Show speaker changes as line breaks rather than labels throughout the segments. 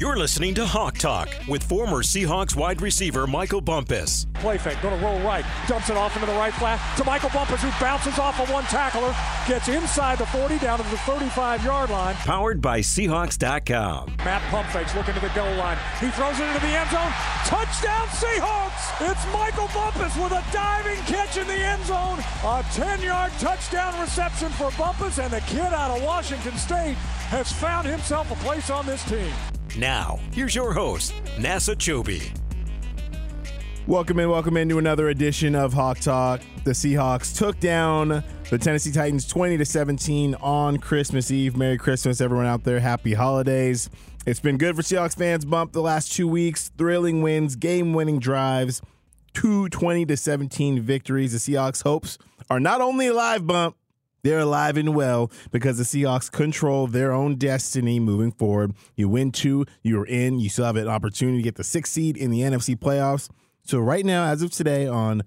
You're listening to Hawk Talk with former Seahawks wide receiver Michael Bumpus.
Play fake, going to roll right, dumps it off into the right flat to Michael Bumpus, who bounces off of one tackler, gets inside the 40 down to the 35 yard line.
Powered by Seahawks.com.
Matt pump fakes, looking to the goal line. He throws it into the end zone. Touchdown Seahawks! It's Michael Bumpus with a diving catch in the end zone. A 10 yard touchdown reception for Bumpus, and the kid out of Washington State has found himself a place on this team.
Now, here's your host, Nasser Kyobe.
Welcome in, welcome into another edition of Hawk Talk. The Seahawks took down the Tennessee Titans 20 to 17 on Christmas Eve. Merry Christmas, everyone out there. Happy holidays. It's been good for Seahawks fans. Bump the last two weeks. Thrilling wins, game winning drives, two 20 to 17 victories. The Seahawks' hopes are not only alive, bump, they're alive and well because the Seahawks control their own destiny moving forward. You win two, you're in. You still have an opportunity to get the sixth seed in the NFC playoffs. So, right now, as of today, on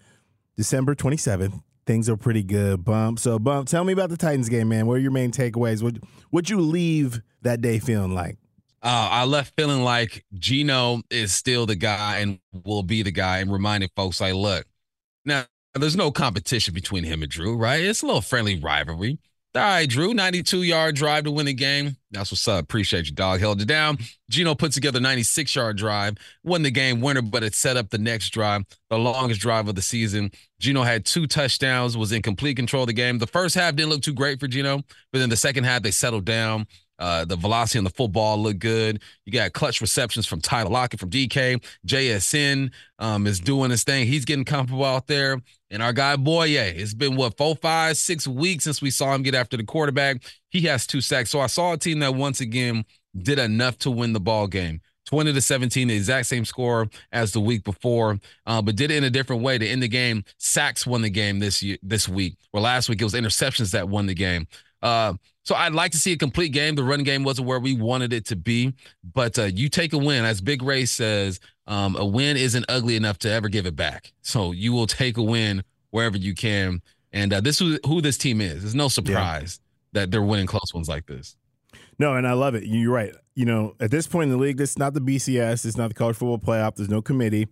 December 27th, things are pretty good. Bump. So, Bump, tell me about the Titans game, man. What are your main takeaways? What would you leave that day feeling like?
Uh, I left feeling like Geno is still the guy and will be the guy, and reminding folks like, look, now there's no competition between him and Drew, right? It's a little friendly rivalry. All right, Drew, 92 yard drive to win the game. That's what's up. Appreciate you, dog. Held it down. Geno put together 96 yard drive, won the game winner, but it set up the next drive, the longest drive of the season. Geno had two touchdowns, was in complete control of the game. The first half didn't look too great for Geno, but then the second half they settled down. Uh, the velocity on the football looked good. You got clutch receptions from Tyler Lockett, from DK. JSN um, is doing his thing. He's getting comfortable out there. And our guy Boye, it's been what four, five, six weeks since we saw him get after the quarterback. He has two sacks. So I saw a team that once again did enough to win the ball game. 20 to 17, the exact same score as the week before, uh, but did it in a different way to end the game. Sacks won the game this year, this week. Or last week, it was interceptions that won the game. Uh, so I'd like to see a complete game. The run game wasn't where we wanted it to be, but uh, you take a win. As Big Ray says, um, a win isn't ugly enough to ever give it back. So you will take a win wherever you can. And uh, this is who this team is. It's no surprise yeah. that they're winning close ones like this.
No, and I love it. You're right. You know, at this point in the league, it's not the BCS, it's not the college football playoff. There's no committee.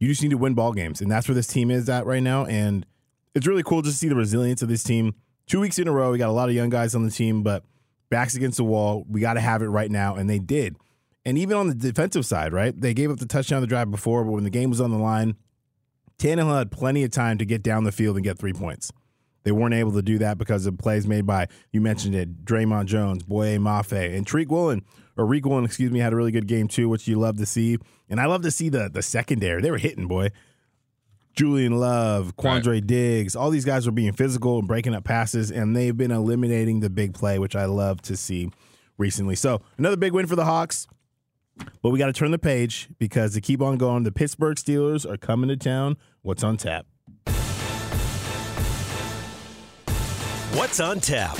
You just need to win ball games, and that's where this team is at right now. And it's really cool just to see the resilience of this team two weeks in a row. We got a lot of young guys on the team, but backs against the wall. We got to have it right now, and they did. And even on the defensive side, right? They gave up the touchdown the drive before, but when the game was on the line, Tannehill had plenty of time to get down the field and get three points. They weren't able to do that because of plays made by, you mentioned it, Dre'Mont Jones, Boye Mafe, and Tariq Woolen, or Riq Woolen, excuse me, had a really good game too, which you love to see. And I love to see the the secondary. They were hitting, boy. Julian Love, Quandre right. Diggs, all these guys were being physical and breaking up passes, and they've been eliminating the big play, which I love to see recently. So another big win for the Hawks. But we got to turn the page because to keep on going, the Pittsburgh Steelers are coming to town. What's on tap?
What's on tap?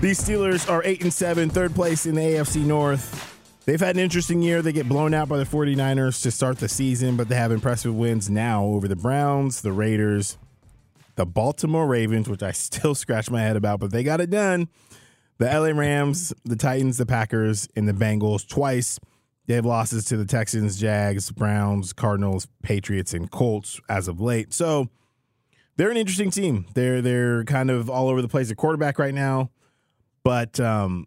These Steelers are 8 and 7, third place in the AFC North. They've had an interesting year. They get blown out by the 49ers to start the season, but they have impressive wins now over the Browns, the Raiders, the Baltimore Ravens, which I still scratch my head about, but they got it done. The LA Rams, the Titans, the Packers, and the Bengals twice. They have losses to the Texans, Jags, Browns, Cardinals, Patriots, and Colts as of late. So they're an interesting team. They're they're kind of all over the place at quarterback right now, but um,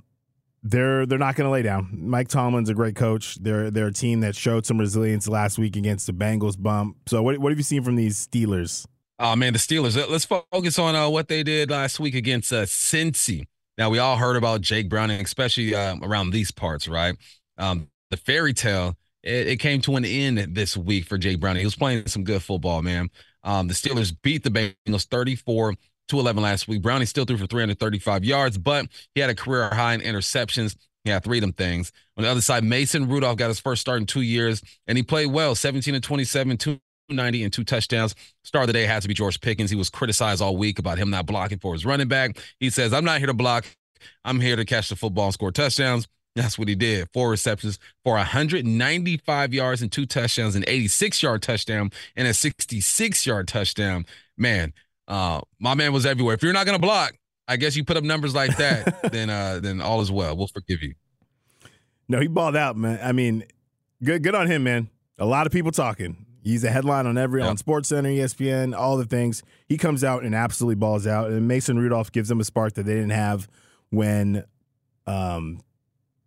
they're they're not going to lay down. Mike Tomlin's a great coach. They're they're a team that showed some resilience last week against the Bengals bump. So what what have you seen from these Steelers?
Oh man, the Steelers. Let's focus on uh, what they did last week against uh, Cincy. Now we all heard about Jake Browning, especially um, around these parts, right? Um, the fairy tale it, it, came to an end this week for Jake Browning. He was playing some good football, man. Um, the Steelers beat the Bengals 34 211 last week. Brownie still threw for 335 yards, but he had a career high in interceptions. Had three of them things. On the other side, Mason Rudolph got his first start in two years, and he played well 17 to 27, 290, and two touchdowns. Star of the day had to be George Pickens. He was criticized all week about him not blocking for his running back. He says, I'm not here to block. I'm here to catch the football and score touchdowns. That's what he did. Four receptions for 195 yards and two touchdowns, an 86 yard touchdown, and a 66 yard touchdown. Man, uh, my man was everywhere. If you're not gonna block, I guess you put up numbers like that, then uh, then all is well. We'll forgive you.
No, he balled out, man. I mean, good good on him, man. A lot of people talking. He's a headline on every yep. on Sports Center, ESPN, all the things. He comes out and absolutely balls out. And Mason Rudolph gives them a spark that they didn't have when um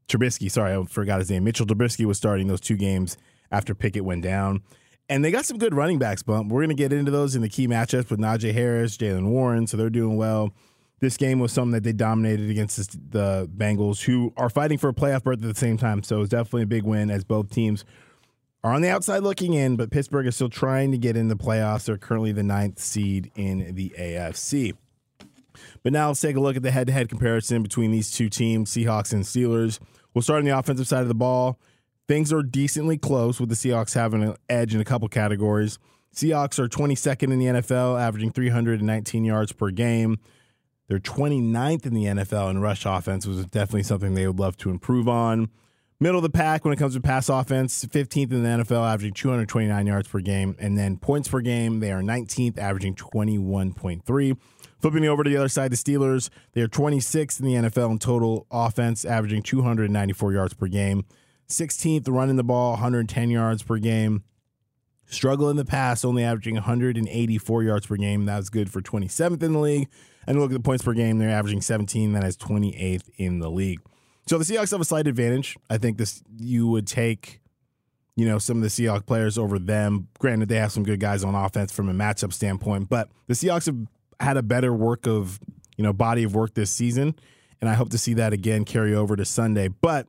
Trubisky, sorry, I forgot his name. Mitchell Trubisky was starting those two games after Pickett went down. And they got some good running backs bump. We're going to get into those in the key matchups with Najee Harris, Jaylen Warren, so they're doing well. This game was something that they dominated against the Bengals, who are fighting for a playoff berth at the same time. So it's definitely a big win as both teams are on the outside looking in, but Pittsburgh is still trying to get in the playoffs. They're currently the ninth seed in the AFC. But now let's take a look at the head to head comparison between these two teams, Seahawks and Steelers. We'll start on the offensive side of the ball. Things are decently close with the Seahawks having an edge in a couple categories. Seahawks are 22nd in the NFL, averaging 319 yards per game. They're 29th in the NFL in rush offense, which is definitely something they would love to improve on. Middle of the pack when it comes to pass offense, 15th in the NFL, averaging 229 yards per game. And then points per game, they are 19th, averaging 21.3. Flipping over to the other side, the Steelers, they are 26th in the NFL in total offense, averaging 294 yards per game. 16th running the ball, 110 yards per game. Struggle in the pass, only averaging 184 yards per game. That was good for 27th in the league. And look at the points per game, they're averaging 17. That is 28th in the league. So the Seahawks have a slight advantage. I think this you would take, you know, some of the Seahawks players over them. Granted, they have some good guys on offense from a matchup standpoint, but the Seahawks have had a better work of, you know, body of work this season. And I hope to see that again carry over to Sunday. But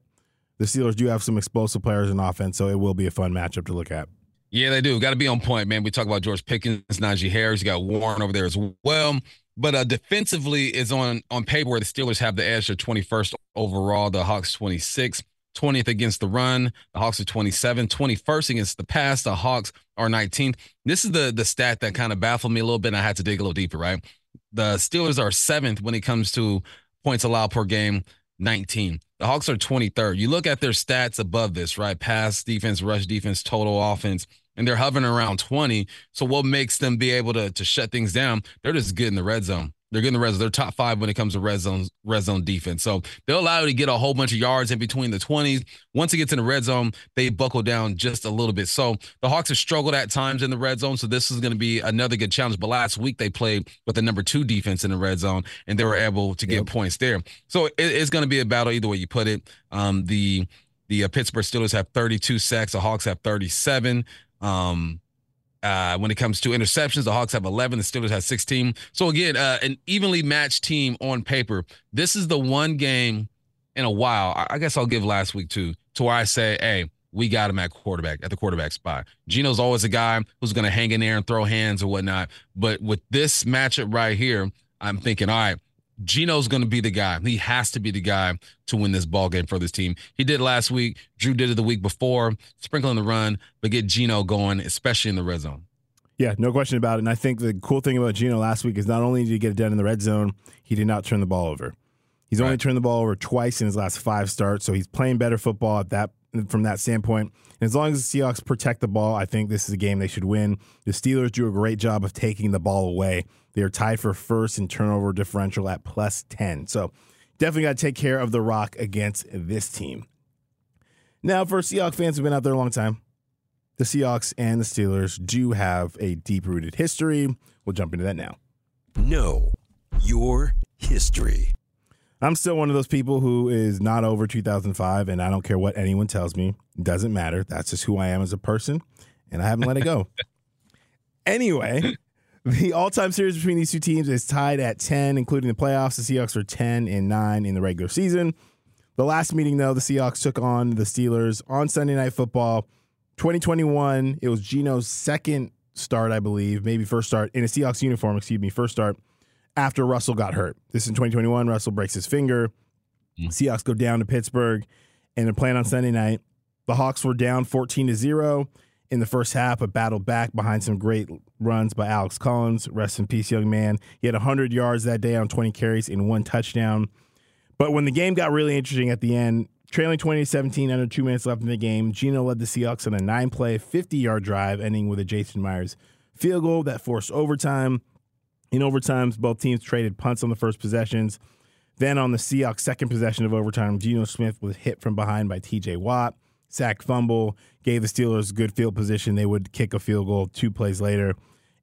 the Steelers do have some explosive players in offense, so it will be a fun matchup to look at.
Yeah, they do. Got to be on point, man. We talk about George Pickens, Najee Harris. You got Warren over there as well. But uh, defensively is on on paper where the Steelers have the edge. They're 21st overall. The Hawks 26. 20th against the run. The Hawks are 27. 21st against the pass. The Hawks are 19th. This is the the stat that kind of baffled me a little bit. And I had to dig a little deeper, right? The Steelers are seventh when it comes to points allowed per game, 19. The Hawks are 23rd. You look at their stats above this, right? Pass defense, rush defense, total offense and they're hovering around 20. So what makes them be able to to shut things down? They're just good in the red zone. They're getting the red zone. They're top five when it comes to red zone red zone defense. So they'll allow you to get a whole bunch of yards in between the 20s. Once it gets in the red zone, they buckle down just a little bit. So the Hawks have struggled at times in the red zone. So this is going to be another good challenge. But last week they played with the number two defense in the red zone, and they were able to get yep. points there. So it, it's going to be a battle either way you put it. Um, the the uh, Pittsburgh Steelers have 32 sacks. The Hawks have 37. Um, uh, when it comes to interceptions, the Hawks have 11, the Steelers have 16. So again, uh, an evenly matched team on paper. This is the one game in a while. I guess I'll give last week too, to where I say, hey, we got him at quarterback at the quarterback spot. Geno's always a guy who's going to hang in there and throw hands or whatnot. But with this matchup right here, I'm thinking, all right, Geno's going to be the guy. He has to be the guy to win this ball game for this team. He did last week. Drew did it the week before, sprinkling the run, but get Geno going, especially in the red zone.
Yeah, no question about it. And I think the cool thing about Geno last week is not only did he get it done in the red zone, he did not turn the ball over. He's right. only turned the ball over twice in his last five starts, so he's playing better football at that from that standpoint. And as long as the Seahawks protect the ball, I think this is a game they should win. The Steelers do a great job of taking the ball away. They are tied for first in turnover differential at plus 10. So definitely got to take care of the rock against this team. Now, for Seahawks fans who've been out there a long time, the Seahawks and the Steelers do have a deep rooted history. We'll jump into that now.
Know your history.
I'm still one of those people who is not over 2005, and I don't care what anyone tells me. It doesn't matter. That's just who I am as a person, and I haven't let it go. anyway, the all time series between these two teams is tied at 10, including the playoffs. The Seahawks are 10 and 9 in the regular season. The last meeting, though, the Seahawks took on the Steelers on Sunday Night Football 2021. It was Geno's second start, I believe, maybe first start in a Seahawks uniform, excuse me, first start after Russell got hurt. This is in 2021. Russell breaks his finger. Mm. Seahawks go down to Pittsburgh and they're playing on Sunday night. The Hawks were down 14 to 0 in the first half, but battled back behind some great runs by Alex Collins. Rest in peace, young man. He had 100 yards that day on 20 carries and one touchdown. But when the game got really interesting at the end, trailing 20 17, under two minutes left in the game, Gino led the Seahawks on a nine play, 50 yard drive, ending with a Jason Myers field goal that forced overtime. In overtimes, both teams traded punts on the first possessions. Then on the Seahawks' second possession of overtime, Geno Smith was hit from behind by TJ Watt. Sack fumble gave the Steelers good field position. They would kick a field goal two plays later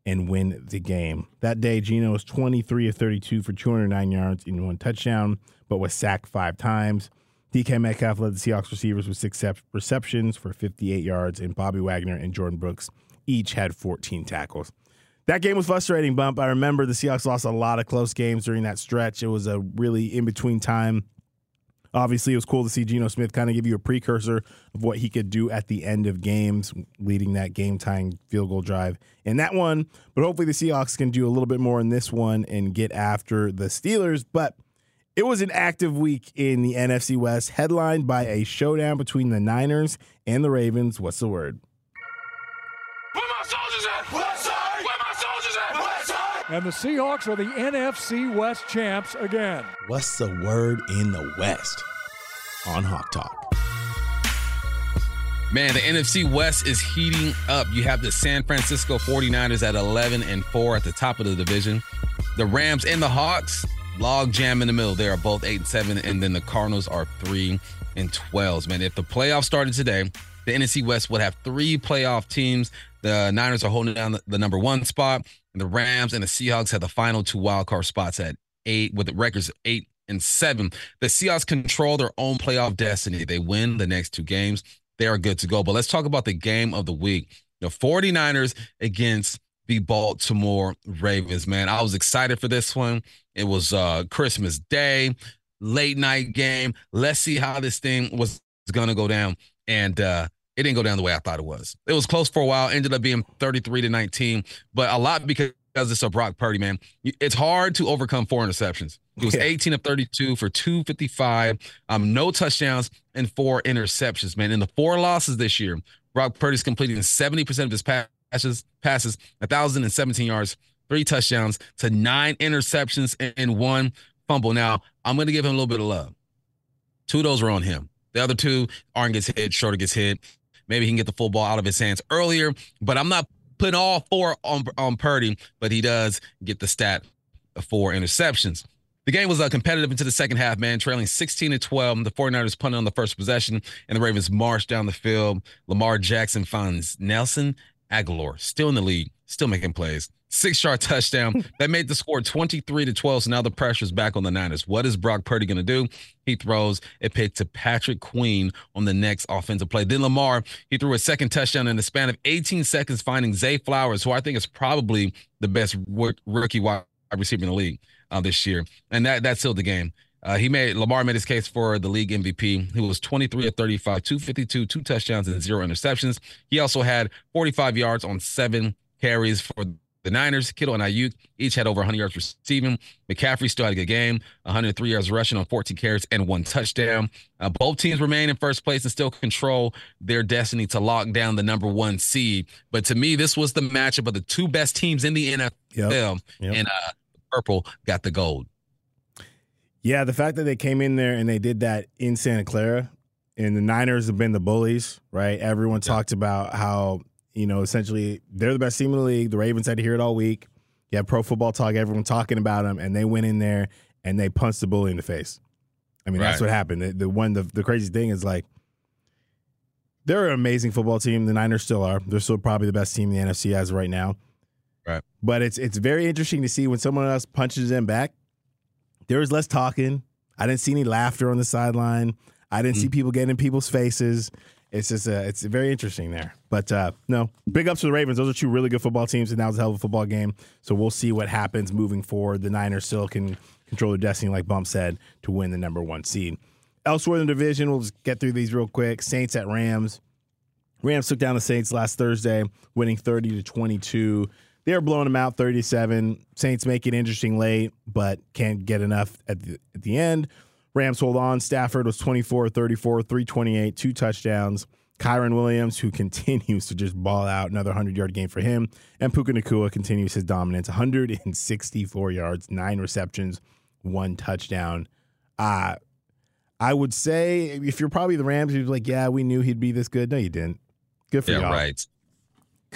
and win the game. That day, Geno was 23 of 32 for 209 yards and one touchdown, but was sacked five times. DK Metcalf led the Seahawks receivers with six receptions for 58 yards, and Bobby Wagner and Jordyn Brooks each had 14 tackles. That game was frustrating, Bump. I remember the Seahawks lost a lot of close games during that stretch. It was a really in between time. Obviously, it was cool to see Geno Smith kind of give you a precursor of what he could do at the end of games, leading that game tying field goal drive in that one. But hopefully, the Seahawks can do a little bit more in this one and get after the Steelers. But it was an active week in the NFC West, headlined by a showdown between the Niners and the Ravens. What's the word?
And the Seahawks are the NFC West champs again.
What's the word in the West? On Hawk Talk.
Man, the NFC West is heating up. You have the San Francisco 49ers at 11 and 4 at the top of the division. The Rams and the Hawks log jam in the middle. They are both 8 and 7 and then the Cardinals are 3 and 12. Man, if the playoffs started today, the NFC West would have three playoff teams. The Niners are holding down the, the number 1 spot. And the Rams and the Seahawks had the final two wildcard spots at eight with the records eight and seven. The Seahawks control their own playoff destiny. They win the next two games. They are good to go. But let's talk about the game of the week. The 49ers against the Baltimore Ravens, man. I was excited for this one. It was uh Christmas Day, late night game. Let's see how this thing was gonna go down. And uh it didn't go down the way I thought it was. It was close for a while, ended up being 33 to 19, but a lot because it's a Brock Purdy, man. It's hard to overcome four interceptions. He was 18 of 32 for 255, um, no touchdowns and four interceptions, man. In the four losses this year, Brock Purdy's completing 70% of his passes, passes, 1,017 yards, three touchdowns to nine interceptions and one fumble. Now, I'm going to give him a little bit of love. Two of those were on him. The other two, Arn gets hit, Shorter gets hit. Maybe he can get the football out of his hands earlier, but I'm not putting all four on, on Purdy, but he does get the stat of four interceptions. The game was uh, competitive into the second half, man, trailing 16 to 12. The 49ers punted on the first possession, and the Ravens marched down the field. Lamar Jackson finds Nelson Agholor, still in the league, still making plays six yard touchdown that made the score 23 to 12. So now the pressure's back on the Niners. What is Brock Purdy going to do? He throws a pick to Patrick Queen on the next offensive play. Then Lamar, he threw a second touchdown in the span of 18 seconds, finding Zay Flowers, who I think is probably the best rookie wide receiver in the league uh, this year. And that, that sealed the game. Uh, he made Lamar made his case for the league MVP. He was 23 of 35, 252, two touchdowns, and zero interceptions. He also had 45 yards on seven carries for the Niners, Kittle and Aiyuk each had over 100 yards receiving. McCaffrey still had a good game, 103 yards rushing on 14 carries and one touchdown. Uh, both teams remain in first place and still control their destiny to lock down the number one seed. But to me, this was the matchup of the two best teams in the NFL, yep. Yep. and uh, purple got the gold.
Yeah, the fact that they came in there and they did that in Santa Clara, and the Niners have been the bullies, right? Everyone talked about how you know, essentially, they're the best team in the league. The Ravens had to hear it all week. You have pro football talk, everyone talking about them, and they went in there and they punched the bully in the face. I mean, right. that's what happened. The, the one, the, the crazy thing is like, they're an amazing football team. The Niners still are. They're still probably the best team the NFC as of right now.
Right.
But it's it's very interesting to see when someone else punches them back. There was less talking. I didn't see any laughter on the sideline. I didn't mm. see people getting in people's faces it's just uh, it's very interesting there. But uh, no, big ups to the Ravens. Those are two really good football teams, and that was a hell of a football game. So we'll see what happens moving forward. The Niners still can control their destiny, like Bump said, to win the number one seed. Elsewhere in the division, we'll just get through these real quick. Saints at Rams. Rams took down the Saints last Thursday, winning 30 to 22. They are blowing them out 37. Saints make it interesting late, but can't get enough at the, at the end. Rams hold on. Stafford was 24 34, 328, two touchdowns. Kyren Williams, who continues to just ball out, another 100 yard game for him. And Puka Nacua continues his dominance 164 yards, nine receptions, one touchdown. Uh, I would say if you're probably the Rams, you're like, yeah, we knew he'd be this good. No, you didn't. Good for
yeah,
y'all.
right.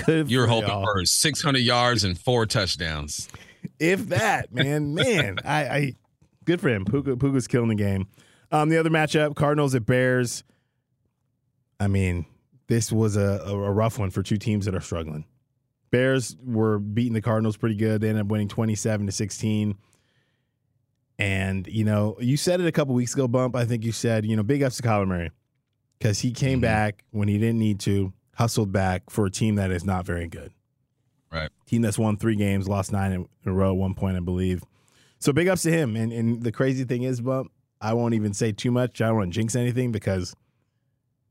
Good
You're hoping
y'all.
for 600 yards and four touchdowns.
If that, man, man, I, I Good for him. Puka, Puka's killing the game. Um, the other matchup, Cardinals at Bears. I mean, this was a, a rough one for two teams that are struggling. Bears were beating the Cardinals pretty good. They ended up winning 27 to 16. And, you know, you said it a couple weeks ago, Bump. I think you said, you know, big ups to Kyler Murray because he came mm-hmm. back when he didn't need to, hustled back for a team that is not very good.
Right.
Team that's won three games, lost nine in a row at one point, I believe. So big ups to him. And, and the crazy thing is, Bump, I won't even say too much. I don't want to jinx anything because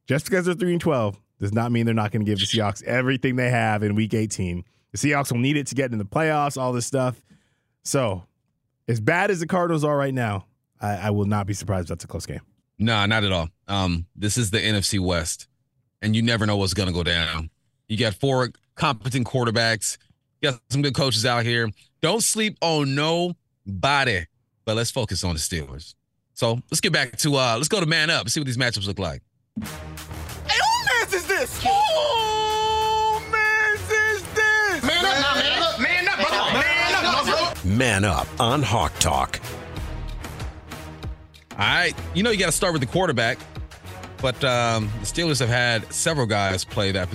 just because they're 3 and 12 does not mean they're not going to give the Seahawks everything they have in week 18. The Seahawks will need it to get in the playoffs, all this stuff. So as bad as the Cardinals are right now, I, I will not be surprised if that's a close game.
Nah, not at all. Um, this is the NFC West, and you never know what's going to go down. You got four competent quarterbacks. You got some good coaches out here. Don't sleep on nobody, but let's focus on the Steelers. So let's get back to uh let's go to man up. And see what these matchups look like.
Hey, who man's is this? Who man's is this? Man up, man up, man up, brother. Man up,
brother. Man up on Hawk Talk.
All right, you know you got to start with the quarterback, but um, the Steelers have had several guys play that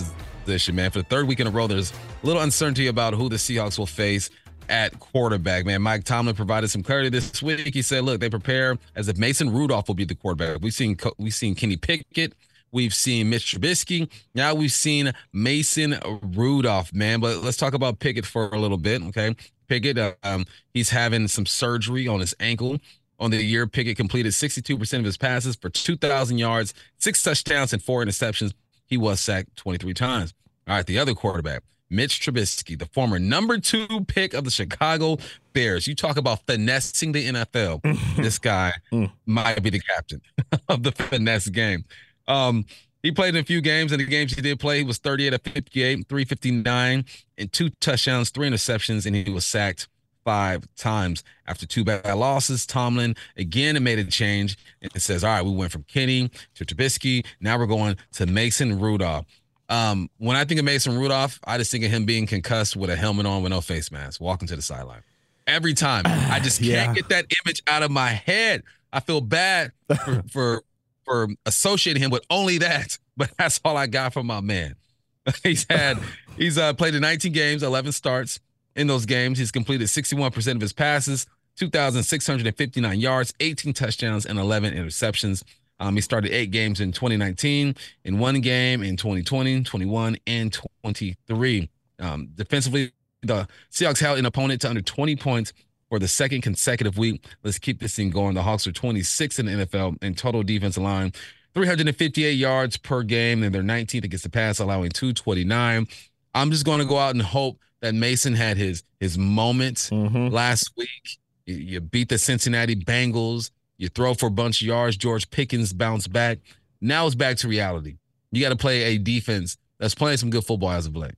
position. Man, for the third week in a row, there's a little uncertainty about who the Seahawks will face at quarterback. Man, Mike Tomlin provided some clarity this week. He said, "Look, they prepare as if Mason Rudolph will be the quarterback. We've seen we've seen Kenny Pickett." We've seen Mitch Trubisky. Now we've seen Mason Rudolph, man. But let's talk about Pickett for a little bit, okay? Pickett, uh, um, he's having some surgery on his ankle. On the year, Pickett completed 62% of his passes for 2,000 yards, six touchdowns, and four interceptions. He was sacked 23 times. All right, the other quarterback, Mitch Trubisky, the former number two pick of the Chicago Bears. You talk about finessing the NFL. this guy mm. might be the captain of the finesse game. Um, he played in a few games, and the games he did play, he was 38 of 58, 359, and two touchdowns, three interceptions, and he was sacked five times. After two bad losses, Tomlin again made a change and says, All right, we went from Kenny to Trubisky. Now we're going to Mason Rudolph. Um, when I think of Mason Rudolph, I just think of him being concussed with a helmet on with no face mask, walking to the sideline. Every time. I just can't yeah. get that image out of my head. I feel bad for, for for associating him with only that, but that's all I got from my man. he's had he's uh, played in 19 games, 11 starts. In those games, he's completed 61% of his passes, 2,659 yards, 18 touchdowns, and 11 interceptions. Um, he started eight games in 2019, in one game in 2020, 21, and 23. Um, defensively, the Seahawks held an opponent to under 20 points for the second consecutive week. Let's keep this thing going. The Hawks are 26 in the NFL in total defensive line, 358 yards per game, and they're 19th against the pass, allowing 229. I'm just going to go out and hope that Mason had his his moment mm-hmm. last week. You, you beat the Cincinnati Bengals. You throw for a bunch of yards. George Pickens bounced back. Now it's back to reality. You got to play a defense that's playing some good football as of late.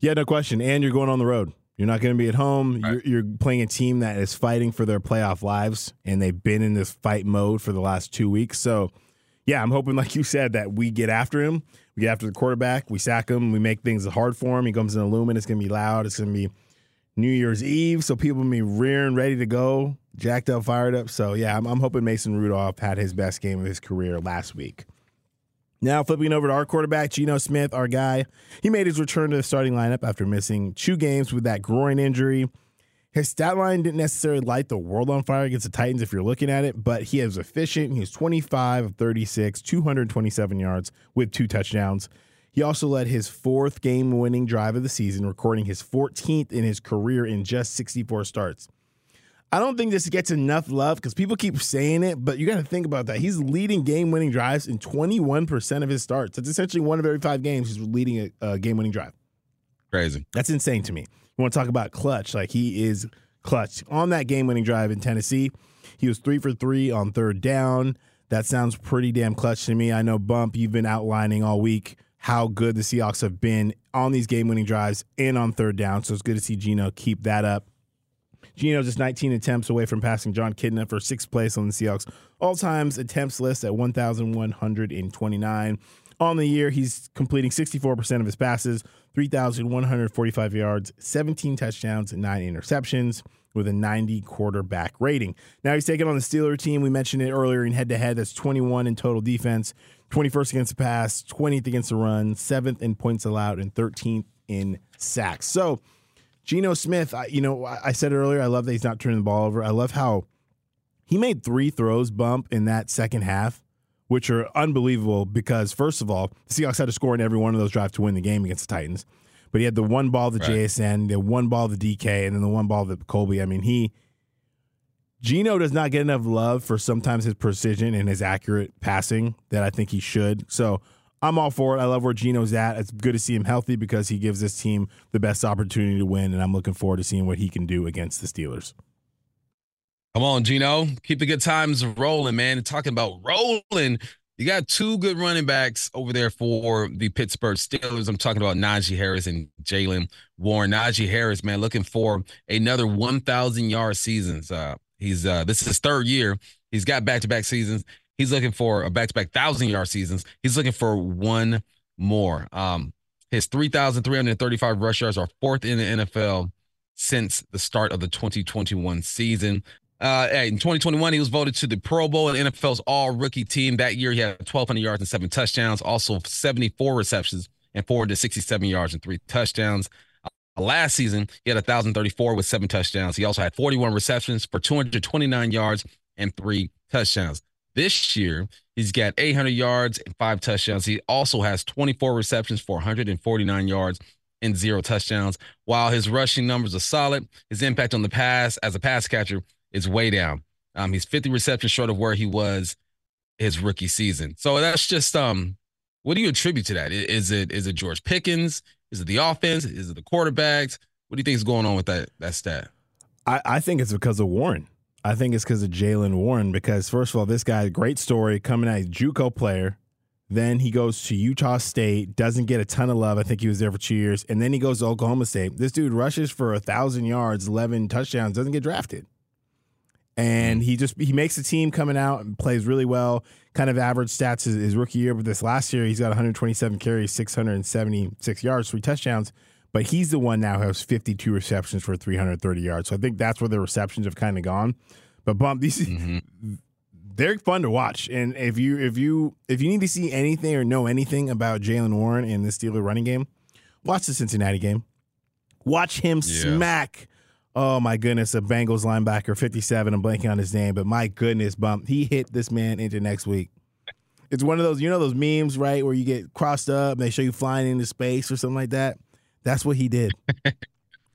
Yeah, no question. And you're going on the road. You're not going to be at home. Right. You're, you're, playing a team that is fighting for their playoff lives, and they've been in this fight mode for the last two weeks. So, yeah, I'm hoping, like you said, that we get after him. We get after the quarterback. We sack him. We make things hard for him. He comes in a lumen. It's going to be loud. It's going to be New Year's Eve, so people be rearing, ready to go, jacked up, fired up. So yeah, I'm, I'm hoping Mason Rudolph had his best game of his career last week. Now flipping over to our quarterback, Geno Smith, our guy. He made his return to the starting lineup after missing two games with that groin injury. His stat line didn't necessarily light the world on fire against the Titans if you're looking at it, but he was efficient. He was 25 of 36, 227 yards with two touchdowns. He also led his fourth game winning drive of the season, recording his 14th in his career in just 64 starts. I don't think this gets enough love because people keep saying it, but you got to think about that. He's leading game winning drives in 21% of his starts. That's essentially one of every five games he's leading a, a game winning drive.
Crazy.
That's insane to me. You want to talk about clutch? Like he is clutch. On that game winning drive in Tennessee, he was three for three on third down. That sounds pretty damn clutch to me. I know, Bump, you've been outlining all week how good the Seahawks have been on these game winning drives and on third down. So it's good to see Geno keep that up. Geno's just 19 attempts away from passing Jon Kitna for sixth place on the Seahawks all times attempts list at 1,129. On the year, he's completing 64% of his passes, 3,145 yards, 17 touchdowns, and nine interceptions. with a 90 quarterback rating. Now he's taking on the Steeler team. We mentioned it earlier in head to head. That's 21 in total defense, 21st against the pass, 20th against the run, 7th in points allowed, and 13th in sacks. So, Geno Smith, I, you know, I said earlier, I love that he's not turning the ball over. I love how he made three throws bump in that second half, which are unbelievable because, first of all, the Seahawks had to score in every one of those drives to win the game against the Titans. But he had the one ball the right. JSN, the one ball the DK, and then the one ball the Colby. I mean, he Geno does not get enough love for sometimes his precision and his accurate passing that I think he should. So I'm all for it. I love where Geno's at. It's good to see him healthy because he gives this team the best opportunity to win, and I'm looking forward to seeing what he can do against the Steelers.
Come on, Geno. Keep the good times rolling, man. talking about rolling, you got two good running backs over there for the Pittsburgh Steelers. I'm talking about Najee Harris and Jaylen Warren. Najee Harris, man, looking for another 1,000 yard seasons. Uh, he's uh, this is his third year. He's got back to back seasons. He's looking for a back to back thousand yard seasons. He's looking for one more. Um, his 3,335 rush yards are fourth in the NFL since the start of the 2021 season. Uh, in 2021, he was voted to the Pro Bowl and NFL's All Rookie Team. That year, he had 1,200 yards and seven touchdowns, also 74 receptions and 467 yards and three touchdowns. Last season, he had 1,034 with seven touchdowns. He also had 41 receptions for 229 yards and three touchdowns. This year, he's got 800 yards and five touchdowns. He also has 24 receptions for 149 yards and zero touchdowns. While his rushing numbers are solid, his impact on the pass as a pass catcher is way down. Um, he's 50 receptions short of where he was his rookie season. So that's just um, what do you attribute to that? Is it is it George Pickens? Is it the offense? Is it the quarterbacks? What do you think is going on with that that stat?
I, I think it's because of Warren. I think it's because of Jaylen Warren. Because first of all, this guy, great story coming out, a JUCO player. Then he goes to Utah State, doesn't get a ton of love. I think he was there for two years, and then he goes to Oklahoma State. This dude rushes for a thousand yards, eleven touchdowns, doesn't get drafted, and he just he makes the team coming out and plays really well. Kind of average stats his, his rookie year, but this last year he's got 127 carries, 676 yards, three touchdowns but he's the one now who has 52 receptions for 330 yards. So I think that's where the receptions have kind of gone. But bump these mm-hmm. they're fun to watch. And if you if you if you need to see anything or know anything about Jaylen Warren and the Steeler running game, watch the Cincinnati game. Watch him yeah. smack. Oh my goodness, a Bengals linebacker, 57. I'm blanking on his name, but my goodness, bump. He hit this man into next week. It's one of those, you know, those memes, right, where you get crossed up and they show you flying into space or something like that. That's what he did.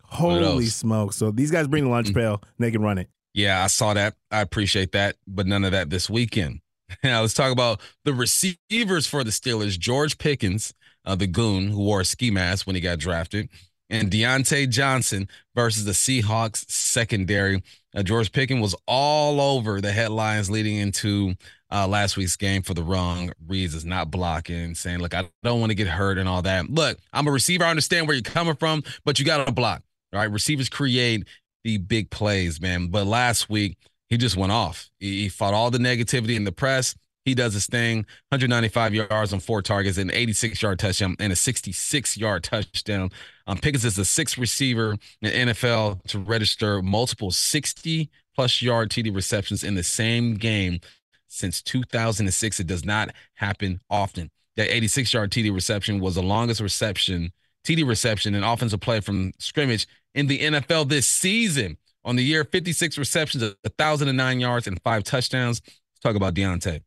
Holy smoke. So these guys bring the lunch mm-hmm. pail and they can run it.
Yeah, I saw that. I appreciate that, but none of that this weekend. Now let's talk about the receivers for the Steelers. George Pickens, uh, the goon who wore a ski mask when he got drafted, and Diontae Johnson versus the Seahawks secondary. Uh, George Pickens was all over the headlines leading into uh, last week's game for the wrong reasons, not blocking, saying, look, I don't want to get hurt and all that. Look, I'm a receiver. I understand where you're coming from, but you got to block. Right? Receivers create the big plays, man. But last week, he just went off. He, he fought all the negativity in the press. He does his thing 195 yards on four targets, an 86 yard touchdown, and a 66 yard touchdown. Um, Pickens is the sixth receiver in NFL to register multiple 60 plus yard TD receptions in the same game since 2006. It does not happen often. That 86 yard TD reception was the longest reception, TD reception, and offensive play from scrimmage in the NFL this season. On the year, 56 receptions, 1,009 yards, and five touchdowns. Let's talk about Diontae.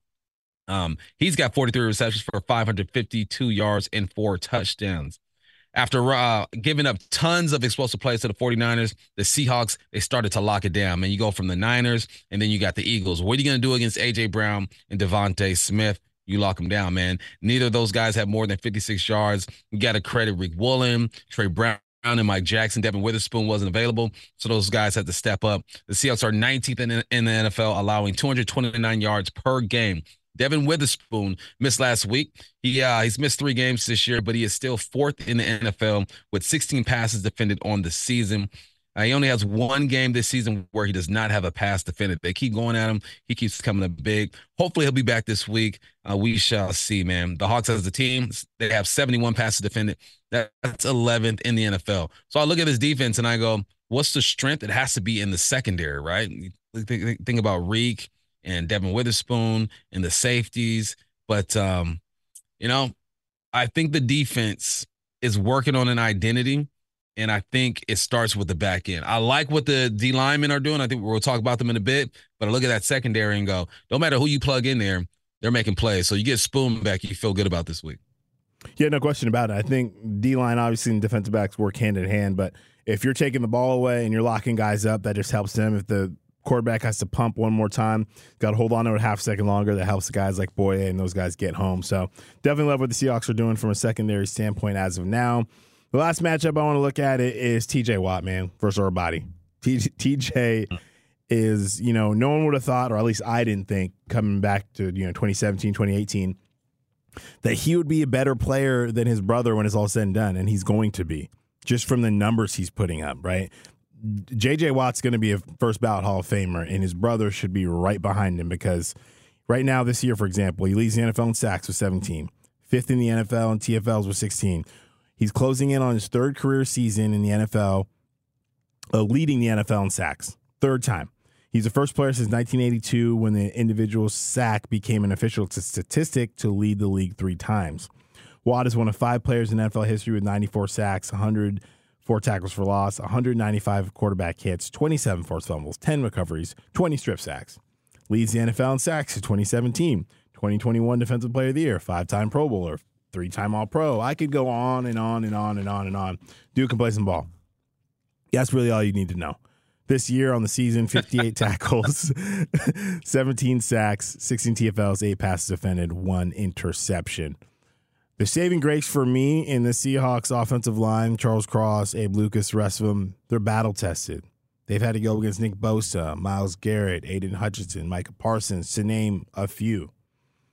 Um, he's got 43 receptions for 552 yards and four touchdowns. After uh, giving up tons of explosive plays to the 49ers, the Seahawks, they started to lock it down. Man, you go from the Niners and then you got the Eagles. What are you going to do against A.J. Brown and DeVonta Smith? You lock them down, man. Neither of those guys have more than 56 yards. You got to credit Riq Woolen, Tre Brown, and Mike Jackson. Devon Witherspoon wasn't available, so those guys had to step up. The Seahawks are 19th in, in the NFL, allowing 229 yards per game. Devon Witherspoon missed last week. He uh, he's missed three games this year, but he is still fourth in the NFL with 16 passes defended on the season. Uh, he only has one game this season where he does not have a pass defended. They keep going at him. He keeps coming up big. Hopefully, he'll be back this week. Uh, we shall see, man. The Hawks as a team, they have 71 passes defended. That's 11th in the NFL. So I look at this defense and I go, what's the strength? It has to be in the secondary, right? Think, think about Reek and Devon Witherspoon and the safeties. But, um, you know, I think the defense is working on an identity. And I think it starts with the back end. I like what the D linemen are doing. I think we'll talk about them in a bit. But I look at that secondary and go, no matter who you plug in there, they're making plays. So you get Spoon back, you feel good about this week.
Yeah, no question about it. I think D line obviously and defensive backs work hand in hand, but if you're taking the ball away and you're locking guys up, that just helps them. If the quarterback has to pump one more time, got to hold on to it a half second longer. That helps the guys like Boye and those guys get home. So definitely love what the Seahawks are doing from a secondary standpoint as of now. The last matchup I want to look at it is TJ Watt, man, versus our body. TJ is, you know, no one would have thought, or at least I didn't think, coming back to, you know, 2017, 2018, that he would be a better player than his brother when it's all said and done. And he's going to be just from the numbers he's putting up, right? JJ Watt's going to be a first ballot Hall of Famer, and his brother should be right behind him because right now, this year, for example, he leads the NFL in sacks with 17, fifth in the NFL in TFLs with 16. He's closing in on his third career season in the NFL, uh, leading the NFL in sacks, third time. He's the first player since 1982 when the individual sack became an official statistic to lead the league three times. Watt is one of five players in NFL history with 94 sacks, 104 tackles for loss, 195 quarterback hits, 27 forced fumbles, 10 recoveries, 20 strip sacks. Leads the NFL in sacks in 2017, 2021 Defensive Player of the Year, five time Pro Bowler, three time All Pro. I could go on and on and on and on and on. Dude can play some ball. That's really all you need to know. This year on the season, 58 tackles, 17 sacks, 16 TFLs, eight passes defended, one interception. The saving grace for me in the Seahawks offensive line, Charles Cross, Abe Lucas, rest of them, they're battle tested. They've had to go against Nick Bosa, Myles Garrett, Aidan Hutchinson, Micah Parsons, to name a few.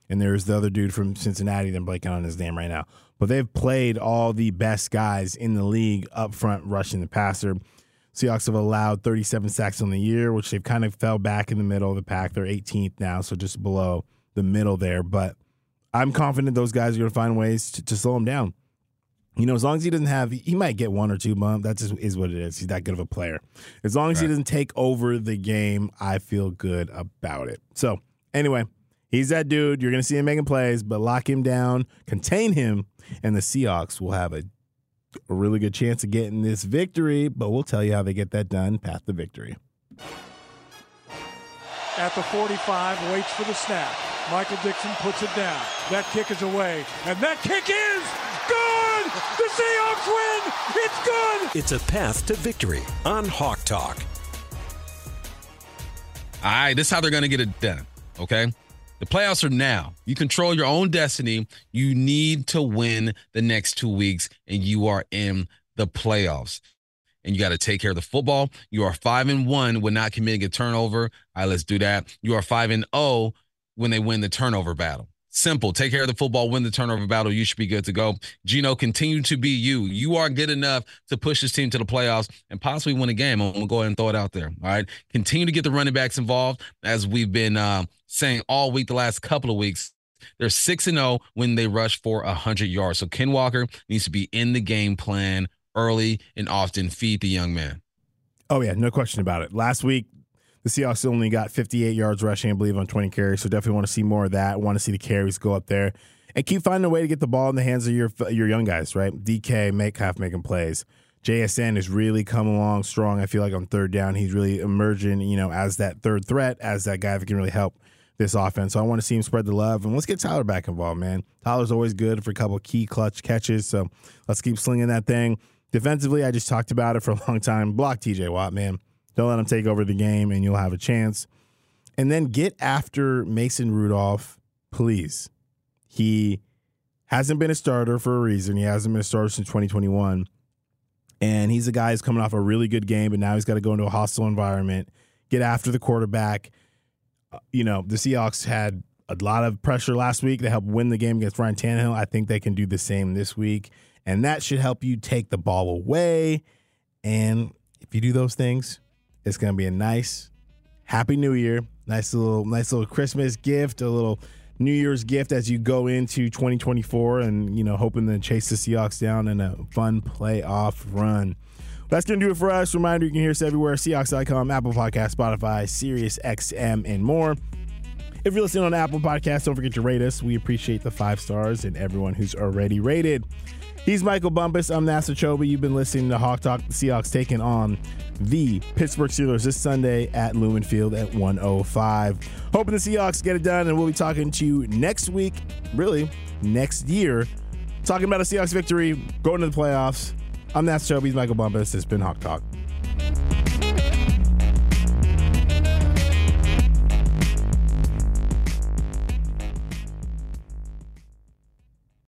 And there's the other dude from Cincinnati, that I'm blanking on his name right now. But they've played all the best guys in the league up front rushing the passer. Seahawks have allowed 37 sacks on the year, which they've kind of fell back in the middle of the pack. They're 18th now, so just below the middle there. But I'm confident those guys are going to find ways to, to, slow him down. You know, as long as he doesn't have, he might get one or two bump. That just is what it is. He's that good of a player. As long as right. he doesn't take over the game, I feel good about it. So, anyway, he's that dude. You're going to see him making plays, but lock him down, contain him, and the Seahawks will have a, a really good chance of getting this victory. But we'll tell you how they get that done. Path to victory.
At the 45, waits for the snap. Michael Dixon puts it down. That kick is away. And that kick is good! The Seahawks win! It's good!
It's a path to victory on Hawk Talk.
All right, this is how they're going to get it done, okay? The playoffs are now. You control your own destiny. You need to win the next two weeks, and you are in the playoffs. And you got to take care of the football. You are five and one when not committing a turnover. All right, let's do that. You are five and oh when they win the turnover battle. Simple. Take care of the football, win the turnover battle. You should be good to go. Geno, continue to be you. You are good enough to push this team to the playoffs and possibly win a game. I'm to go ahead and throw it out there. All right. Continue to get the running backs involved, as we've been uh, saying all week, the last couple of weeks. They're 6 and 0 when they rush for 100 yards. So Ken Walker needs to be in the game plan early and often. Feed the young man.
Oh, yeah. No question about it. Last week, the Seahawks only got 58 yards rushing, I believe, on 20 carries. So definitely want to see more of that. Want to see the carries go up there and keep finding a way to get the ball in the hands of your your young guys, right? DK, Metcalf making plays. JSN has really come along strong. I feel like on third down, he's really emerging, you know, as that third threat, as that guy that can really help this offense. So I want to see him spread the love, and let's get Tyler back involved, man. Tyler's always good for a couple key clutch catches, so let's keep slinging that thing. Defensively, I just talked about it for a long time. Block TJ Watt, man. Don't let him take over the game, and you'll have a chance. And then get after Mason Rudolph, please. He hasn't been a starter for a reason. He hasn't been a starter since 2021. And he's a guy who's coming off a really good game, but now he's got to go into a hostile environment, get after the quarterback. Uh, you know, the Seahawks had a lot of pressure last week to help win the game against Ryan Tannehill. I think they can do the same this week. And that should help you take the ball away. And if you do those things, it's to be a nice, happy New Year. Nice little, nice little Christmas gift, a little New Year's gift as you go into 2024, and you know, hoping to chase the Seahawks down in a fun playoff run. That's going to do it for us. Reminder you can hear us everywhere Seahawks.com, Apple Podcast, Spotify, Sirius XM, and more. If you're listening on Apple Podcasts, don't forget to rate us. We appreciate the five stars and everyone who's already rated. He's Michael Bumpus. I'm Nasser Kyobe. You've been listening to Hawk Talk. The Seahawks taking on the Pittsburgh Steelers this Sunday at Lumen Field at 105. Hoping the Seahawks get it done, and we'll be talking to you next week, really, next year, talking about a Seahawks victory, going to the playoffs. I'm Nasser Kyobe. He's Michael Bumpus. It's been Hawk Talk.